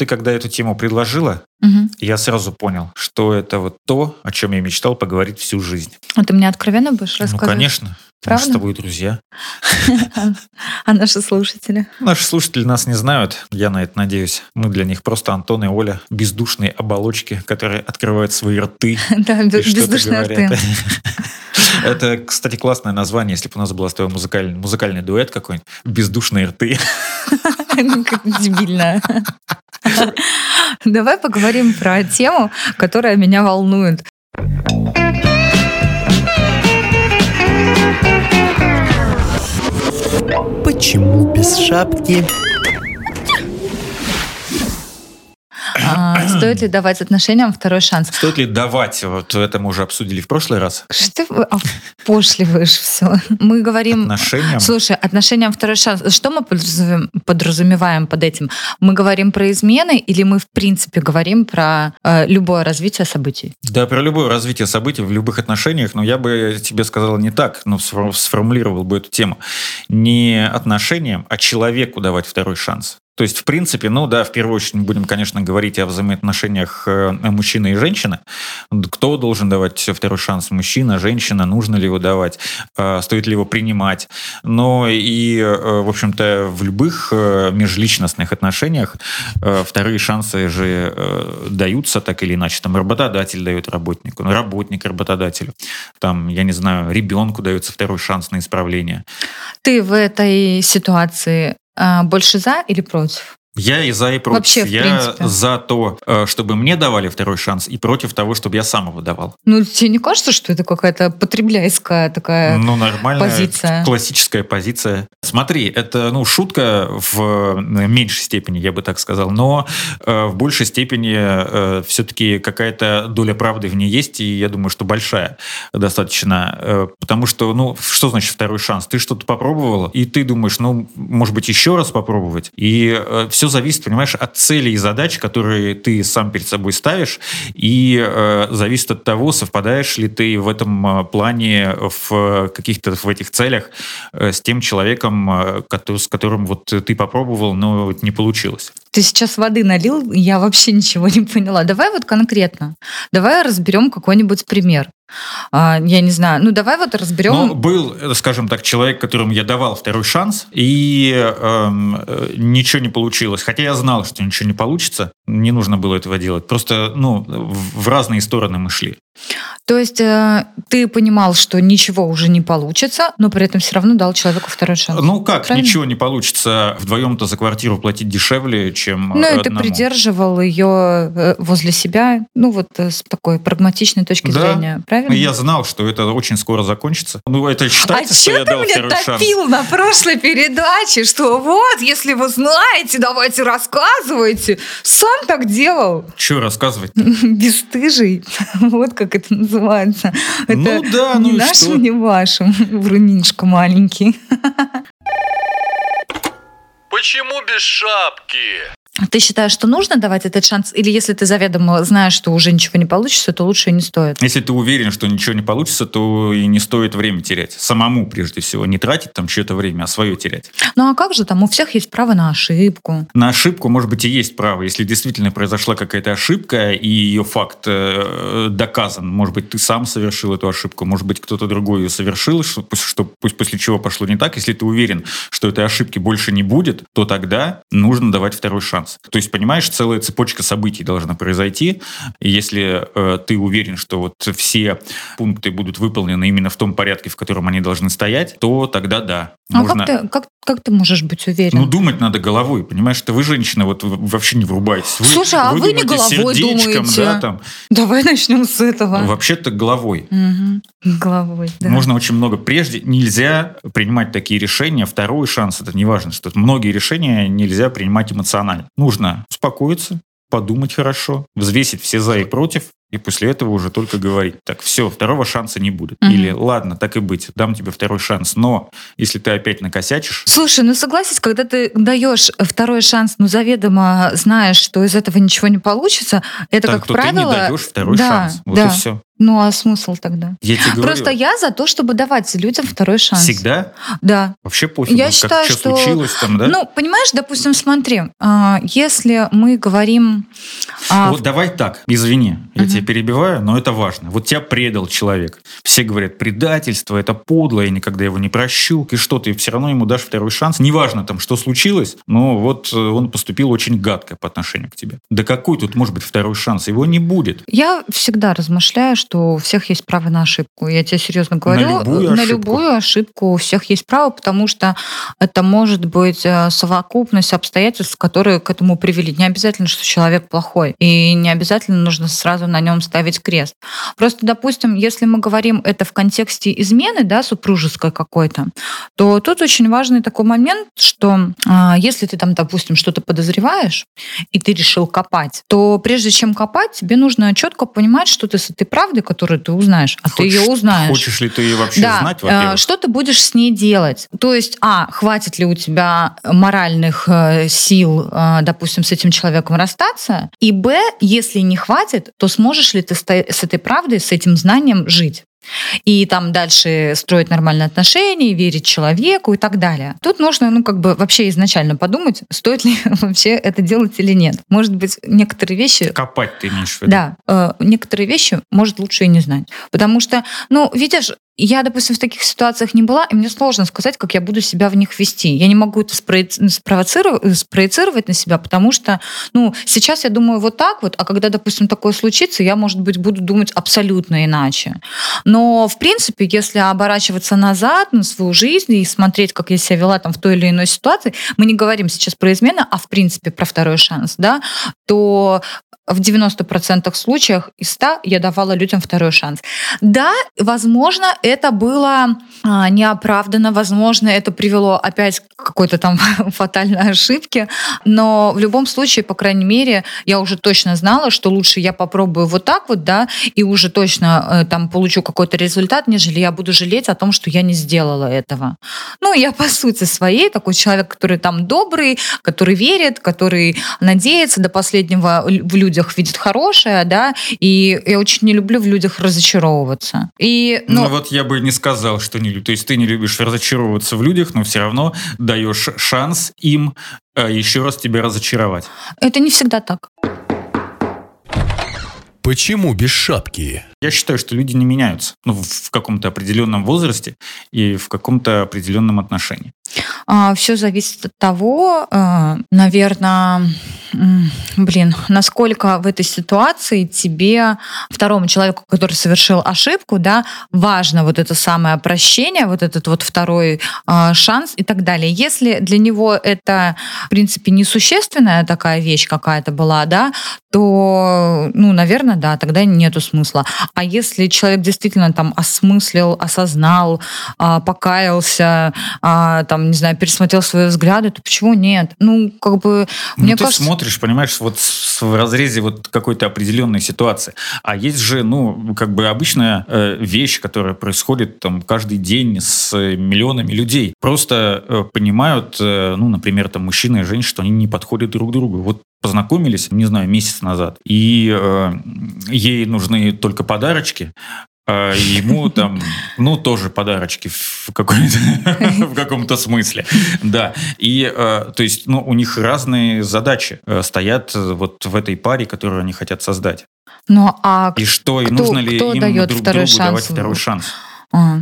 Ты когда эту тему предложила, Мгм. я сразу понял, что это вот то, о чем я мечтал поговорить всю жизнь. А ты мне откровенно будешь рассказывать? Ну, конечно. Мы Правда? с тобой друзья. А наши слушатели? Наши слушатели нас не знают, я на это надеюсь. Мы для них просто Антон и Оля, бездушные оболочки, которые открывают свои рты Да, бездушные рты. Это, кстати, классное название, если бы у нас был с тобой музыкальный, музыкальный дуэт какой-нибудь. Бездушные рты. Как дебильно. Давай поговорим про тему, которая меня волнует. Почему без шапки? А, Стоит ли давать отношениям второй шанс? Стоит ли давать? Вот это мы уже обсудили в прошлый раз. Что вы опошливаешь все? Мы говорим... Отношениям. Слушай, отношениям второй шанс. Что мы подразумеваем- под этим? Мы говорим про измены или мы в принципе говорим про э, любое развитие событий? Да, про любое развитие событий в любых отношениях, но я бы тебе сказал не так, но сфор- сформулировал бы эту тему. Не отношениям, а человеку давать второй шанс. То есть, в принципе, ну да, в первую очередь будем, конечно, говорить о взаимоотношениях э, мужчины и женщины. Кто должен давать второй шанс? Мужчина, женщина? Нужно ли его давать? Э, Стоит ли его принимать? Но и, э, в общем-то, в любых межличностных отношениях вторые шансы же даются так или иначе. Там работодатель дает работнику, ну, работник работодателю. Там, я не знаю, ребенку дается второй шанс на исправление. Ты в этой ситуации больше за или против? Я и за, и против. Вообще, в я принципе. за то, э, чтобы мне давали второй шанс, и против того, чтобы я сам его давал. Ну, тебе не кажется, что это какая-то потребляйская такая... Ну, нормальная позиция. классическая позиция. Смотри, это ну шутка в э, меньшей степени, я бы так сказал, но э, в большей степени все-таки какая-то доля правды в ней есть, и я думаю, что большая достаточно. Э, потому что, ну, что значит второй шанс? Ты что-то попробовала, и ты думаешь, ну, может быть, еще раз попробовать. И все зависит, понимаешь, от целей и задач, которые ты сам перед собой ставишь, и э, зависит от того, совпадаешь ли ты в этом э, плане в каких-то в этих целях э, с тем человеком, э, с которым вот ты попробовал, но вот не получилось. Ты сейчас воды налил, я вообще ничего не поняла. Давай вот конкретно. Давай разберем какой-нибудь пример. А, я не знаю. Ну, давай вот разберем... Но был, э, скажем так, человек, которому я давал второй шанс, и эм, э, ничего не получилось. Хотя я знал, что ничего не получится, не нужно было этого делать. Просто, ну, в разные стороны мы шли. То есть э, ты понимал, что ничего уже не получится, но при этом все равно дал человеку второй шанс. Ну как, Правильно? ничего не получится вдвоем-то за квартиру платить дешевле, чем Ну, и ты придерживал ее э, возле себя, ну, вот э, с такой прагматичной точки Да. зрения, правильно? Я знал, что это очень скоро закончится. Ну, это А считается, что что я ты дал мне второй шанс. на прошлой передаче, что вот, если вы знаете, давайте рассказывайте. Сам так делал. Что рассказывать? Бестыжий. Вот как это называется. Это Ну да, ну не и нашим, что? не вашим. Врунишка маленький. Почему без шапки? Ты считаешь, что нужно давать этот шанс? Или если ты заведомо знаешь, что уже ничего не получится, то лучше и не стоит? Если ты уверен, что ничего не получится, то и не стоит время терять. Самому, прежде всего, не тратить там чье-то время, а свое терять. Ну а как же там? У всех есть право на ошибку. На ошибку, может быть, и есть право. Если действительно произошла какая-то ошибка, и ее факт э, доказан, может быть, ты сам совершил эту ошибку, может быть, кто-то другой ее совершил, что, что, пусть после чего пошло не так. Если ты уверен, что этой ошибки больше не будет, то тогда нужно давать второй шанс. То есть, понимаешь, целая цепочка событий должна произойти. И если э, ты уверен, что вот все пункты будут выполнены именно в том порядке, в котором они должны стоять, то тогда да. А нужно- как ты, как, как ты можешь быть уверен? ну, думать надо головой, понимаешь? Что вы, женщина, вот вы вообще не врубаетесь. Вы, Слушай, а вы не думаете головой думаете. да, там. Давай начнем с этого. Вообще-то головой. Мгм. Головой, да. Можно очень много. Прежде нельзя принимать такие решения. Второй шанс, это не важно, что многие решения нельзя принимать эмоционально. Нужно успокоиться, подумать хорошо, взвесить все за и против, и после этого уже только говорить, так, все, второго шанса не будет. Мгм. Или, ладно, так и быть, дам тебе второй шанс, но если ты опять накосячишь, Слушай, ну согласись, когда ты даешь второй шанс, ну заведомо знаешь, что из этого ничего не получится, это, так, как то правило... ты не даешь второй да, шанс. Вот да. и все. Ну, а смысл тогда? Я тебе говорю, Просто я за то, чтобы давать людям второй шанс. всегда Да. вообще пофиг, Я как считаю, что случилось там, да? Ну, понимаешь, допустим, смотри, а, если мы говорим... а, Вот давай так, извини, я Мгм. тебя перебиваю, но это важно. Вот тебя предал человек. Все говорят, предательство, это подло, я никогда его не прощу. И что, ты все равно ему дашь второй шанс. Неважно там, что случилось, но вот э, он поступил очень гадко по отношению к тебе. Да какой тут может быть второй шанс? Его не будет. Я всегда размышляю, что у всех есть право на ошибку. Я тебе серьезно говорю. любую на ошибку? любую ошибку у всех есть право, потому что это может быть э, совокупность обстоятельств, которые к этому привели. Не обязательно, что человек плохой, и не обязательно нужно сразу на нем ставить крест. Просто, допустим, если мы говорим это в контексте измены, да, супружеской какой-то, то тут очень важный такой момент, что а, если ты там, допустим, что-то подозреваешь, и ты решил копать, то прежде чем копать, тебе нужно четко понимать, что ты с этой правдой, которую ты узнаешь, а ты ее Хочешь- узнаешь. Хочешь ли ты ее вообще да, знать, э, во-первых? что ты будешь с ней делать? То есть, а, хватит ли у тебя моральных э, сил, э, допустим, с этим человеком расстаться? И, б, если не хватит, то сможешь ли ты с этой правдой, с этим знанием жить? И там дальше строить нормальные отношения, верить человеку и так далее. Тут нужно, ну, как бы вообще изначально подумать, стоит ли вообще это делать или нет. Может быть, некоторые вещи Копать ты имеешь в виду? да, э, некоторые вещи, может, лучше и не знать. Потому что, ну, видишь, я, допустим, в таких ситуациях не была, и мне сложно сказать, как я буду себя в них вести. Я не могу это спроеци- спровоцировать, спроецировать на себя, потому что, ну, сейчас я думаю вот так вот, а когда, допустим, такое случится, я, может быть, буду думать абсолютно иначе. Но, в принципе, если оборачиваться назад на свою жизнь и смотреть, как я себя вела там в той или иной ситуации, мы не говорим сейчас про измену, а, в принципе, про второй шанс, да, то в 90% случаях из 100 я давала людям второй шанс. Да, возможно, это было а, неоправданно, возможно, это привело опять к какой-то там фатальной ошибке, но в любом случае, по крайней мере, я уже точно знала, что лучше я попробую вот так вот, да, и уже точно э, там получу какой-то результат, нежели я буду жалеть о том, что я не сделала этого. Ну, я по сути своей такой человек, который там добрый, который верит, который надеется до последнего в людях видит хорошее, да, и я очень не люблю в людях разочаровываться. И, Ну, ну, вот я бы не сказал, что не любишь. То есть ты не любишь разочаровываться в людях, но все равно даешь шанс им э, еще раз тебя разочаровать. это не всегда так. Почему без шапки? Я считаю, что люди не меняются ну, в каком-то определенном возрасте и в каком-то определенном отношении. Все зависит от того, наверное, блин, насколько в этой ситуации тебе, второму человеку, который совершил ошибку, да, важно вот это самое прощение, вот этот вот второй а, шанс и так далее. Если для него это, в принципе, несущественная такая вещь какая-то была, да, то, ну, наверное, да, тогда нету смысла. А если человек действительно там осмыслил, осознал, а, покаялся, а, там, не знаю, пересмотрел свои взгляды, то почему нет? Ну, как бы, Ну, мне ты кажется... смотришь, понимаешь, вот в разрезе вот какой-то определенной ситуации. А есть же, ну, как бы обычная э, вещь, которая происходит там каждый день с э, миллионами людей. Просто э, понимают, э, ну, например, там мужчина и женщина, что они не подходят друг другу. Вот познакомились, не знаю, месяц назад, и э, ей нужны только подарочки, ему там, ну, тоже подарочки в, в каком-то смысле. Да. И, э, то есть, ну, у них разные задачи э, стоят вот в этой паре, которую они хотят создать. Ну, а И что, и Кто- нужно ли кто им дает друг второй другу давать шанс? второй шанс? А.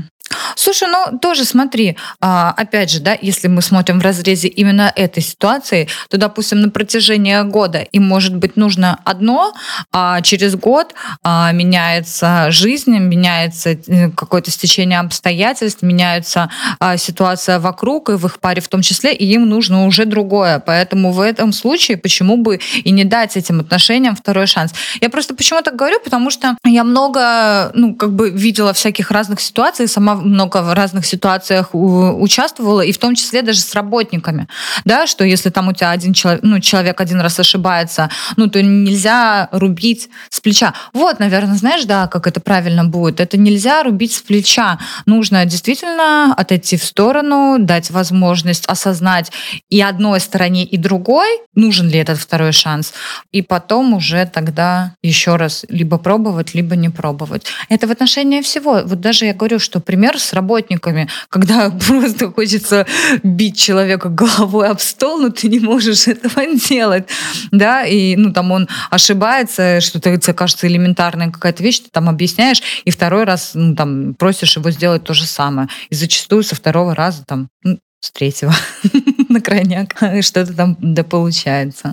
Слушай, ну тоже смотри, а, опять же, да, если мы смотрим в разрезе именно этой ситуации, то, допустим, на протяжении года им может быть нужно одно, а через год а, меняется жизнь, меняется э, какое-то стечение обстоятельств, меняется а, ситуация вокруг и в их паре в том числе, и им нужно уже другое. Поэтому в этом случае почему бы и не дать этим отношениям второй шанс? Я просто почему так говорю, потому что я много, ну, как бы видела всяких разных ситуаций, сама много в разных ситуациях участвовала, и в том числе даже с работниками, да, что если там у тебя один человек, ну, человек один раз ошибается, ну, то нельзя рубить с плеча. Вот, наверное, знаешь, да, как это правильно будет. Это нельзя рубить с плеча. Нужно действительно отойти в сторону, дать возможность осознать и одной стороне, и другой, нужен ли этот второй шанс, и потом уже тогда еще раз либо пробовать, либо не пробовать. Это в отношении всего. Вот даже я говорю, что пример с работниками, когда просто хочется бить человека головой об стол, но ты не можешь этого делать, да, и, ну, там он ошибается, что-то тебе кажется элементарная какая-то вещь, ты там объясняешь, и второй раз, ну, там, просишь его сделать то же самое. И зачастую со второго раза, там, ну, с третьего на крайняк что-то там да получается.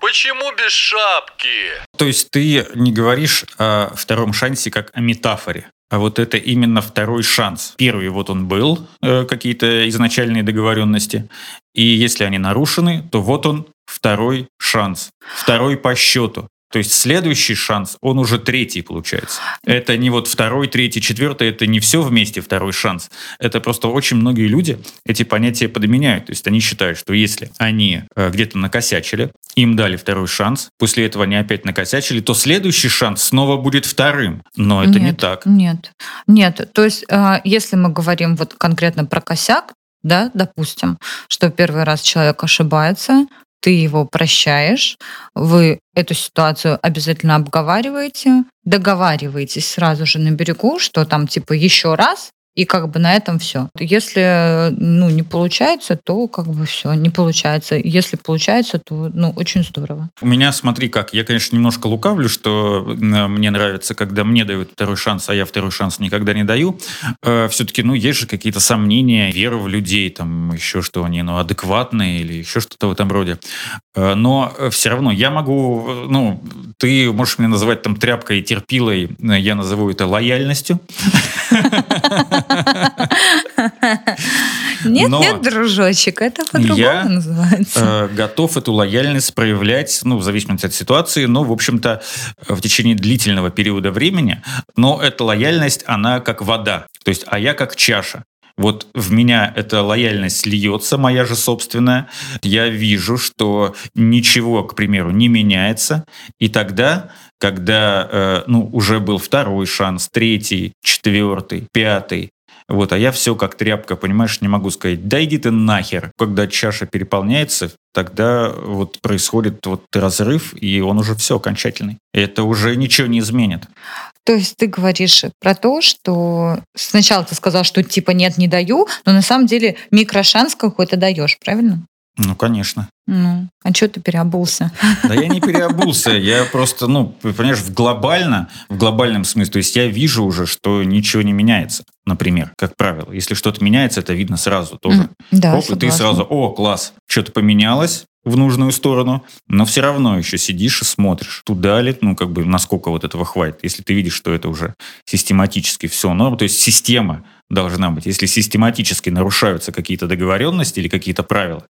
Почему без шапки? То есть ты не говоришь о втором шансе как о метафоре. А вот это именно второй шанс. Первый вот он был, э, какие-то изначальные договоренности. И если они нарушены, то вот он второй шанс. Второй по счету. То есть следующий шанс, он уже третий получается. Это не вот второй, третий, четвертый, это не все вместе второй шанс. Это просто очень многие люди эти понятия подменяют. То есть они считают, что если они э, где-то накосячили, им дали второй шанс, после этого они опять накосячили, то следующий шанс снова будет вторым. Но это не Нет, так. Нет, нет. То есть, э, если мы говорим вот конкретно про косяк, да, допустим, что первый раз человек ошибается, ты его прощаешь, вы эту ситуацию обязательно обговариваете, договариваетесь сразу же на берегу, что там типа еще раз, и как бы на этом все. Если ну, не получается, то как бы все, не получается. Если получается, то ну, очень здорово. У меня, смотри как, я, конечно, немножко лукавлю, что э, мне нравится, когда мне дают второй шанс, а я второй шанс никогда не даю. Все-таки, ну, есть же какие-то сомнения, вера в людей, там, еще что они, ну, адекватные или еще что-то в этом роде. Э, Но все равно я могу, э, ну, ты можешь меня называть там тряпкой, терпилой, э, я назову это лояльностью. Нет, Но нет, дружочек, это по-другому называется. э, готов эту лояльность проявлять, ну, в зависимости от ситуации, но, в общем-то, в течение длительного периода времени. Но эта лояльность, она как вода. То есть, а я как чаша. Вот в меня эта лояльность льется, моя же собственная. Я вижу, что ничего, к примеру, не меняется. И тогда, когда э, ну, уже был второй шанс, третий, четвертый, пятый, вот, а я все как тряпка, понимаешь, не могу сказать, да иди ты нахер. Когда чаша переполняется, тогда вот происходит вот разрыв, и он уже все окончательный. Это уже ничего не изменит. То есть ты говоришь про то, что сначала ты сказал, что типа нет, не даю, но на самом деле микрошанс какой-то даешь, правильно? Ну, конечно. Ну, а что ты переобулся? Да я не переобулся, я просто, ну, понимаешь, в глобально, в глобальном смысле, то есть я вижу уже, что ничего не меняется, например, как правило. Если что-то меняется, это видно сразу тоже. Да, Оп, и ты сразу, о, класс, что-то поменялось в нужную сторону, но все равно еще сидишь и смотришь, туда ли, ну, как бы, насколько вот этого хватит. Если ты видишь, что это уже систематически все, ну, то есть система должна быть. Если систематически нарушаются какие-то договоренности или какие-то правила,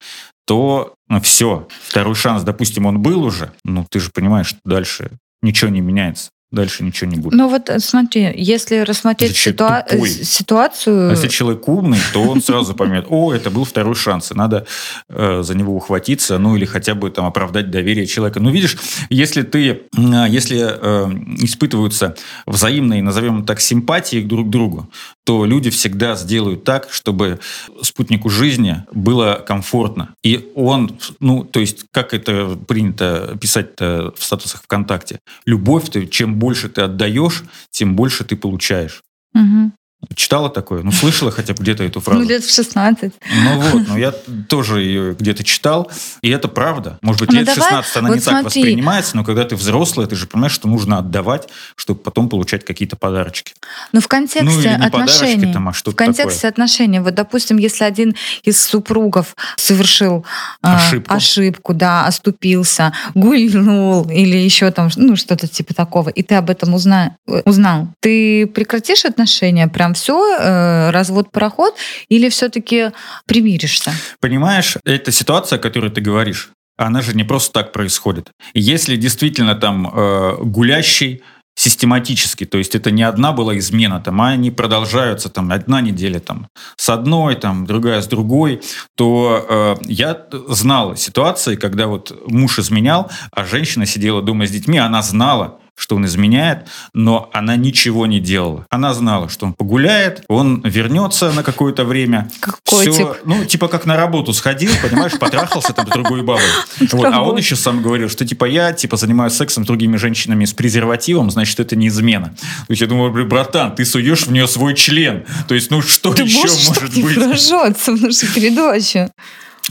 то ну, все, второй шанс, допустим, он был уже, ну, ты же понимаешь, что дальше ничего не меняется. Дальше ничего не будет. Ну вот э, смотри, если рассмотреть Если ситуа- тупой. э, ситуацию... А если человек умный, то он сразу поймет, о, это был второй шанс, и надо э, за него ухватиться, ну или хотя бы там оправдать доверие человека. Ну видишь, если ты, э, если э, испытываются взаимные, назовем так, симпатии друг к другу, то люди всегда сделают так, чтобы спутнику жизни было комфортно. И он, ну, то есть, как это принято писать в статусах ВКонтакте, любовь, ты, чем больше ты отдаешь, тем больше ты получаешь. Мгм. Читала такое? Ну, слышала хотя бы где-то эту фразу? Ну, лет в 16. Ну вот, ну я тоже ее где-то читал, и это правда. Может быть, Ну лет давай, 16 она вот не так смотри. воспринимается, но когда ты взрослый, ты же понимаешь, что нужно отдавать, чтобы потом получать какие-то подарочки. Но в контексте Ну, или не отношений. там, а что-то в контексте отношений. Вот, допустим, если один из супругов совершил э, Ошибку. ошибку, да, оступился, гульнул или еще там, ну, что-то типа такого, и ты об этом узна- узнал, ты прекратишь отношения, прям все, развод, пароход, или все-таки примиришься? Понимаешь, эта ситуация, о которой ты говоришь, она же не просто так происходит. Если действительно там э, гулящий систематически, то есть это не одна была измена, там, а они продолжаются, там, одна неделя там, с одной, там, другая с другой, то э, я знал ситуации, когда вот муж изменял, а женщина сидела дома с детьми, она знала, что он изменяет, но она ничего не делала. Она знала, что он погуляет, он вернется на какое-то время. Как котик. Все, ну, типа как на работу сходил, понимаешь, потрахался там с другой бабой. Вот. А он еще сам говорил, что типа я типа занимаюсь сексом с другими женщинами с презервативом, значит, это не измена. То есть я думаю, блин, братан, ты суешь в нее свой член. То есть, ну что Ты еще можешь может так не быть? выражаться в нашу передачу.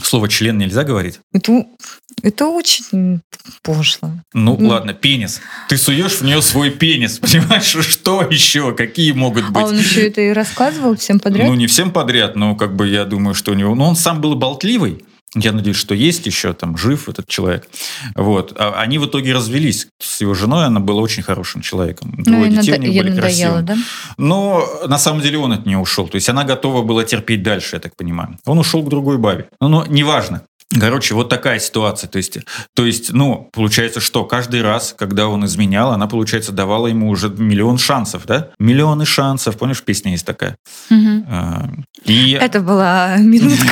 Слово член нельзя говорить? Это, это очень пошло. Ну, Ну. ладно, пенис. Ты суешь в нее свой пенис, понимаешь, что еще? Какие могут быть? А он еще это и рассказывал всем подряд? Ну, не всем подряд, но как бы я думаю, что у него... Ну, он сам был болтливый. Я надеюсь, что есть еще там жив этот человек. Вот. А они в итоге развелись с его женой. Она была очень хорошим человеком. ну, Двое и детей надо- у них были надоело, красивые. да? Но на самом деле он от нее ушел. То есть она готова была терпеть дальше, я так понимаю. Он ушел к другой бабе. Ну, но неважно. Короче, вот такая ситуация. То есть, то есть, ну, получается, что каждый раз, когда он изменял, она, получается, давала ему уже миллион шансов, да? Миллионы шансов. Помнишь, песня есть такая? Мгм. А, И Это была минутка,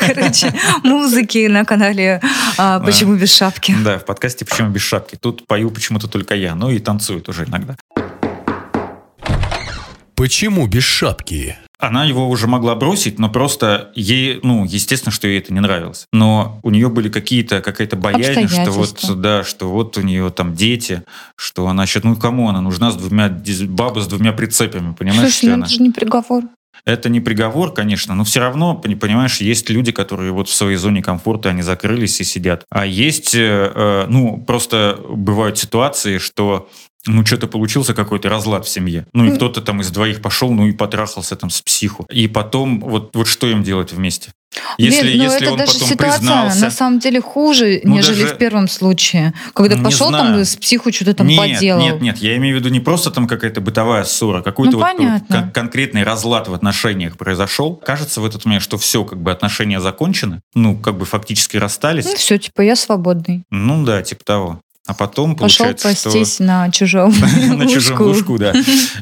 короче, музыки на канале а, «Почему без шапки?». Да, в подкасте «Почему без шапки?». Тут пою почему-то только я, ну и танцую тоже иногда. Почему без шапки? Она его уже могла бросить, но просто ей, ну, естественно, что ей это не нравилось. Но у нее были какие-то, какая-то боязнь, что вот, да, что вот у нее там дети, что она сейчас, ну, кому она нужна с двумя, баба с двумя прицепами, понимаешь? Слушай, что ну она- это же не приговор. Это не приговор, конечно, но все равно, пони- понимаешь, есть люди, которые вот в своей зоне комфорта, они закрылись и сидят. А есть, э, э, ну, просто бывают ситуации, что ну, что-то получился какой-то разлад в семье. Ну, и кто-то там из двоих пошел, ну, и потрахался там с психу. И потом, вот, вот что им делать вместе? Если, Блин, ну если это он даже потом ситуация признался... на самом деле хуже, Ну, нежели даже- в первом случае. Когда пошел там знаю. с психу что-то там нет, поделал. нет, нет, я имею в виду не просто там какая-то бытовая ссора, а какой-то Ну, вот, вот кон- конкретный разлад в отношениях произошел. Кажется в этот момент, что все, как бы отношения закончены, ну, как бы фактически расстались. Ну все, типа я свободный. Ну да, типа того. А потом Пошел получается, пастись на чужом что... На чужом лужку. да.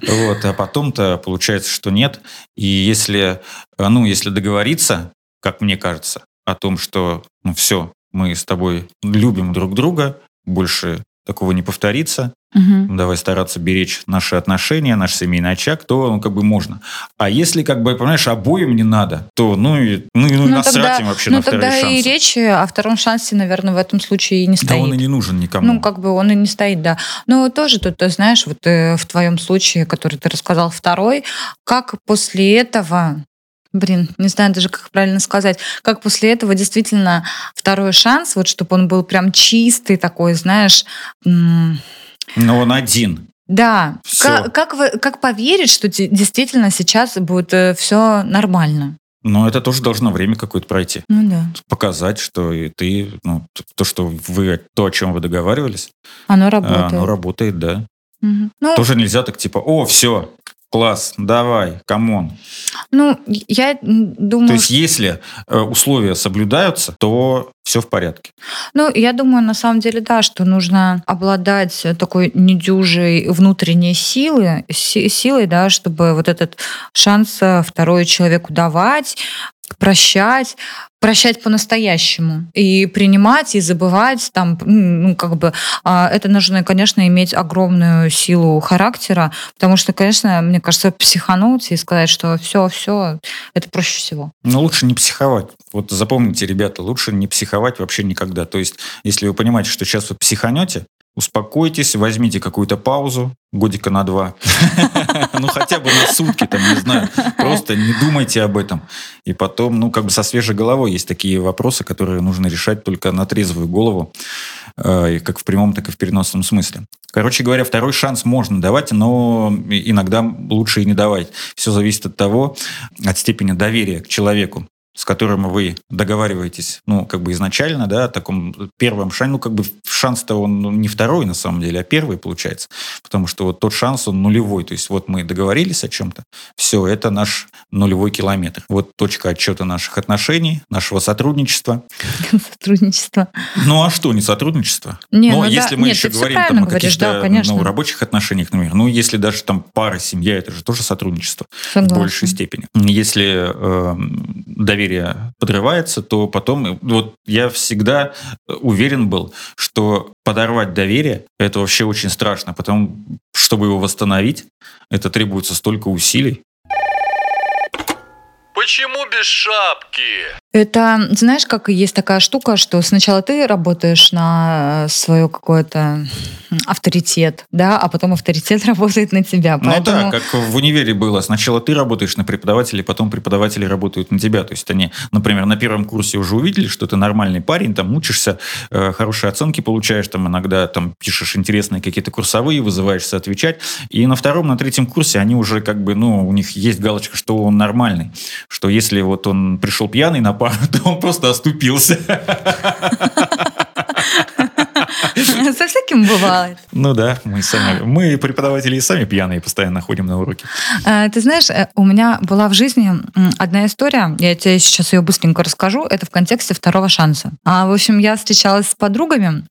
Вот, а потом-то получается, что нет. И если, э, ну, если договориться, как мне кажется, о том, что, ну, все, мы с тобой любим друг друга, больше такого не повторится, Мгм. давай стараться беречь наши отношения, наш семейный очаг, то ну, как бы можно. А если, как бы, понимаешь, обоим не надо, то ну и, ну, и- ну, Ну, насрать тогда- им вообще Ну на второй тогда шанс. и речи о втором шансе, наверное, в этом случае и не да стоит. он и не нужен никому. Ну, как бы он и не стоит, да. Но тоже тут, ты знаешь, вот э, в твоем случае, который ты рассказал, второй, как после этого, блин, не знаю даже, как правильно сказать, как после этого действительно второй шанс, вот чтобы он был прям чистый такой, знаешь, м, Но он один. да, как, как, вы- как поверить, что де- действительно сейчас будет все нормально? Но это тоже должно время какое-то пройти. Ну да. Показать, что и ты, ну, то, что вы, то, о чем вы договаривались, Оно работает. оно работает, да. Мгм. Ну, Тоже нельзя так типа, о, все, класс, давай, come on. ну, я думаю, То есть, если э, условия соблюдаются, то все в порядке. Ну, я думаю, на самом деле, да, что нужно обладать такой недюжей внутренней силы, си- силой, да, чтобы вот этот шанс э, второй человеку давать, прощать, прощать по-настоящему и принимать и забывать там, ну как бы а, это нужно, конечно, иметь огромную силу характера, потому что, конечно, мне кажется, психануть и сказать, что все, все, это проще всего. Но лучше не психовать. Вот запомните, ребята, лучше не психовать вообще никогда. То есть, если вы понимаете, что сейчас вы психанете, успокойтесь, возьмите какую-то паузу, годика на два. Ну, хотя бы на сутки, там, не знаю. Просто не думайте об этом. И потом, ну, как бы со свежей головой есть такие вопросы, которые нужно решать только на трезвую голову, э, как в прямом, так и в переносном смысле. Короче говоря, второй шанс можно давать, но иногда лучше и не давать. Все зависит от того, от степени доверия к человеку с которым вы договариваетесь, ну, как бы изначально, да, о таком первом шансе, ну, как бы шанс-то он ну, не второй на самом деле, а первый получается. Потому что вот тот шанс, он нулевой. То есть вот мы договорились о чем-то, все, это наш нулевой километр. Вот точка отчета наших отношений, нашего сотрудничества. Сотрудничество. Ну а что, не сотрудничество? Не, Но ну да, если мы нет, еще говорим там, о каких-то да, ну, рабочих отношениях, например, ну если даже там пара, семья, это же тоже сотрудничество Согласна. в большей степени. Если э, доверие подрывается, то потом, э, вот я всегда уверен был, что подорвать доверие, это вообще очень страшно, потому чтобы его восстановить, это требуется столько усилий. Почему без шапки? Это, знаешь, как есть такая штука, что сначала ты работаешь на свое какое-то авторитет, да, а потом авторитет работает на тебя. Ну Поэтому да, как в универе было. Сначала ты работаешь на преподавателей, потом преподаватели работают на тебя. То есть они, например, на первом курсе уже увидели, что ты нормальный парень, там учишься, э, хорошие оценки получаешь, там иногда там пишешь интересные какие-то курсовые, вызываешься отвечать. И на втором, на третьем курсе они уже как бы, ну, у них есть галочка, что он нормальный. Что если вот он пришел пьяный на пару, то он просто оступился. со всяким бывает. Ну да, мы сами, мы преподаватели и сами пьяные постоянно ходим на уроки. Э, Ты знаешь, э, у меня была в жизни одна история, я тебе сейчас ее быстренько расскажу, это в контексте второго шанса. А, В общем, я встречалась с подругами,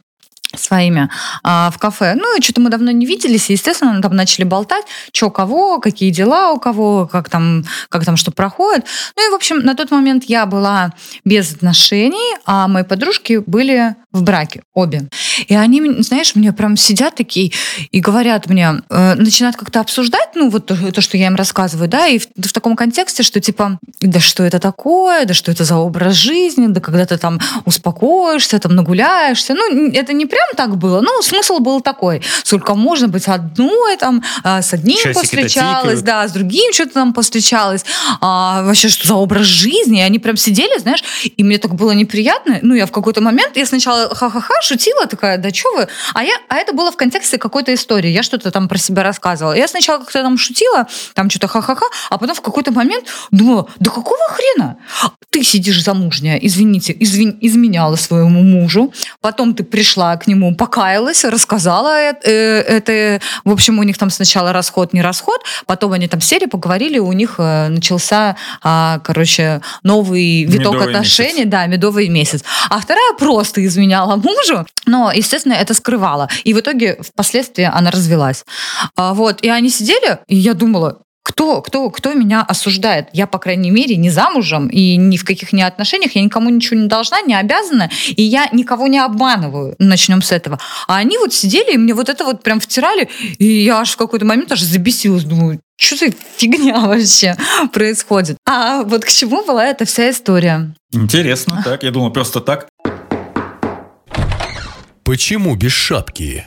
своими а, в кафе. Ну, и что-то мы давно не виделись, и, естественно, там начали болтать, что кого, какие дела у кого, как там, как там что проходит. Ну и, в общем, на тот момент я была без отношений, а мои подружки были в браке, обе. И они, знаешь, мне прям сидят такие и говорят мне, э, начинают как-то обсуждать, ну, вот то, то, что я им рассказываю, да, и в, в таком контексте, что типа, да что это такое, да что это за образ жизни, да когда ты там успокоишься, там нагуляешься. Ну, это не прям так было, ну, смысл был такой, сколько можно быть одной, там, а, с одним Часики-то повстречалась, да, с другим что-то там повстречалась. А, вообще, что за образ жизни? И они прям сидели, знаешь, и мне так было неприятно. Ну, я в какой-то момент, я сначала ха-ха-ха шутила, такая, да что вы? А, я, а это было в контексте какой-то истории. Я что-то там про себя рассказывала. Я сначала как-то там шутила, там что-то ха-ха-ха, а потом в какой-то момент думала, да какого хрена? Ты сидишь замужняя, извините, извин- изменяла своему мужу, потом ты пришла к нему, покаялась, рассказала э- э, это. В общем, у них там сначала расход, не расход, потом они там сели, поговорили, у них э, начался, а, короче, новый виток Медовый отношений, да, медовый месяц. А вторая просто изменяла мужу, но, естественно, это скрывала. И в итоге впоследствии она развелась. А, вот, и они сидели, и я думала, кто, кто, кто меня осуждает? Я, по крайней мере, не замужем и ни в каких не отношениях, я никому ничего не должна, не обязана, и я никого не обманываю. Начнем с этого. А они вот сидели и мне вот это вот прям втирали, и я аж в какой-то момент аж забесилась, думаю, что за фигня вообще происходит? А вот к чему была эта вся история? Интересно, так, я думал, просто так. Почему без шапки?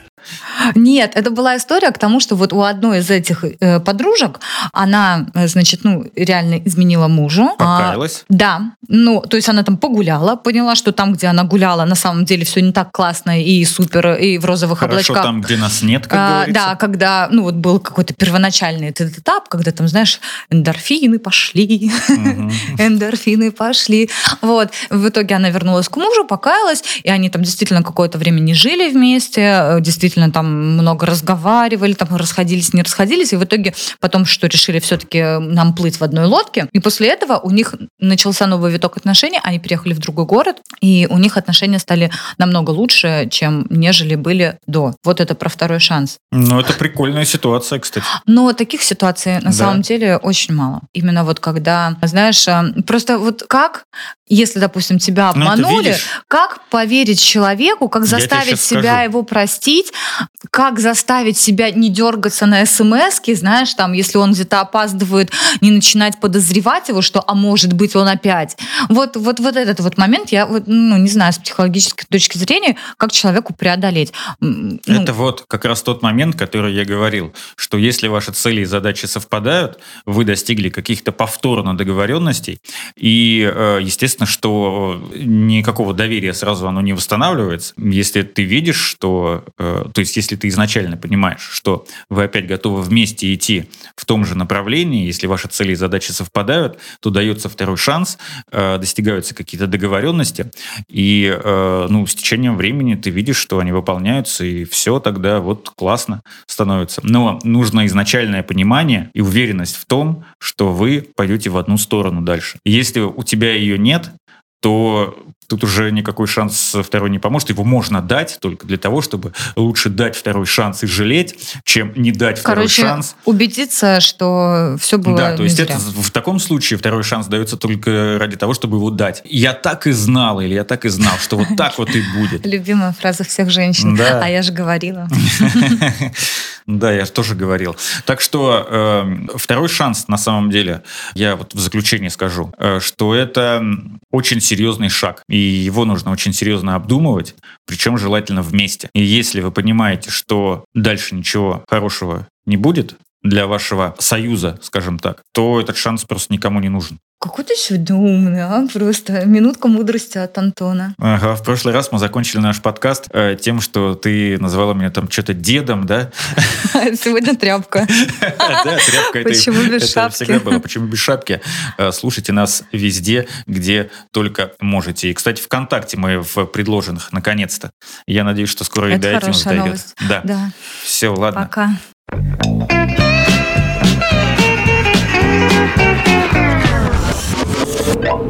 Нет, это была история к тому, что вот у одной из этих э, подружек она, э, значит, ну, реально изменила мужу. А, Покаялась. да, ну, то есть она там погуляла, поняла, что там, где она гуляла, на самом деле все не так классно и супер, и в розовых Хорошо облачках. там, где нас нет, как А, говорится. да, когда, ну, вот был какой-то первоначальный этот этап, когда там, знаешь, эндорфины пошли, эндорфины пошли. Вот. В итоге она вернулась к мужу, покаялась, и они там действительно какое-то время не жили вместе, э, действительно там много разговаривали, там расходились, не расходились, и в итоге потом что, решили все-таки нам плыть в одной лодке. И после этого у них начался новый виток отношений, они переехали в другой город, и у них отношения стали намного лучше, чем нежели были до. Вот это про второй шанс. Ну, это прикольная ситуация, кстати. Но таких ситуаций на Да. самом деле очень мало. Именно вот когда, знаешь, э, просто вот как, если, допустим, тебя Ну, обманули, как поверить человеку, как заставить себя скажу. его простить, как заставить себя не дергаться на смс знаешь, там, если он где-то опаздывает, не начинать подозревать его, что, а может быть, он опять. Вот, вот, вот этот вот момент, я вот, ну, не знаю, с психологической точки зрения, как человеку преодолеть. Ну, Это вот как раз тот момент, который я говорил, что если ваши цели и задачи совпадают, вы достигли каких-то повторно договоренностей, и, э, естественно, естественно, что никакого доверия сразу оно не восстанавливается. Если ты видишь, что... Э, то есть, если ты изначально понимаешь, что вы опять готовы вместе идти в том же направлении, если ваши цели и задачи совпадают, то дается второй шанс, э, достигаются какие-то договоренности, и э, ну, с течением времени ты видишь, что они выполняются, и все тогда вот классно становится. Но нужно изначальное понимание и уверенность в том, что вы пойдете в одну сторону дальше. Если у тебя ее нет, то тут уже никакой шанс второй не поможет. Его можно дать только для того, чтобы лучше дать второй шанс и жалеть, чем не дать второй Короче, шанс. убедиться, что все было Да, то есть зря. это, в таком случае второй шанс дается только ради того, чтобы его дать. Я так и знал, или я так и знал, что вот так вот и будет. Любимая фраза всех женщин. Да. А я же говорила. Да, я тоже говорил. Так что э, второй шанс, на самом деле, я вот в заключение скажу, э, что это очень серьезный шаг, и его нужно очень серьезно обдумывать, причем желательно вместе. И если вы понимаете, что дальше ничего хорошего не будет для вашего союза, скажем так, то этот шанс просто никому не нужен. Какой ты сегодня умный, а? Просто минутка мудрости от Антона. Ага, в прошлый раз мы закончили наш подкаст э, тем, что ты назвала меня там что-то дедом, да? Сегодня тряпка. Да, тряпка это, Почему без шапки? всегда было. Почему без шапки? Э, Слушайте нас везде, где только можете. И, кстати, ВКонтакте мы в предложенных, наконец-то. Я надеюсь, что скоро и до хорошая дойдет. Да, Все, ладно. пока.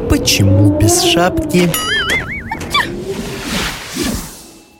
Почему без шапки?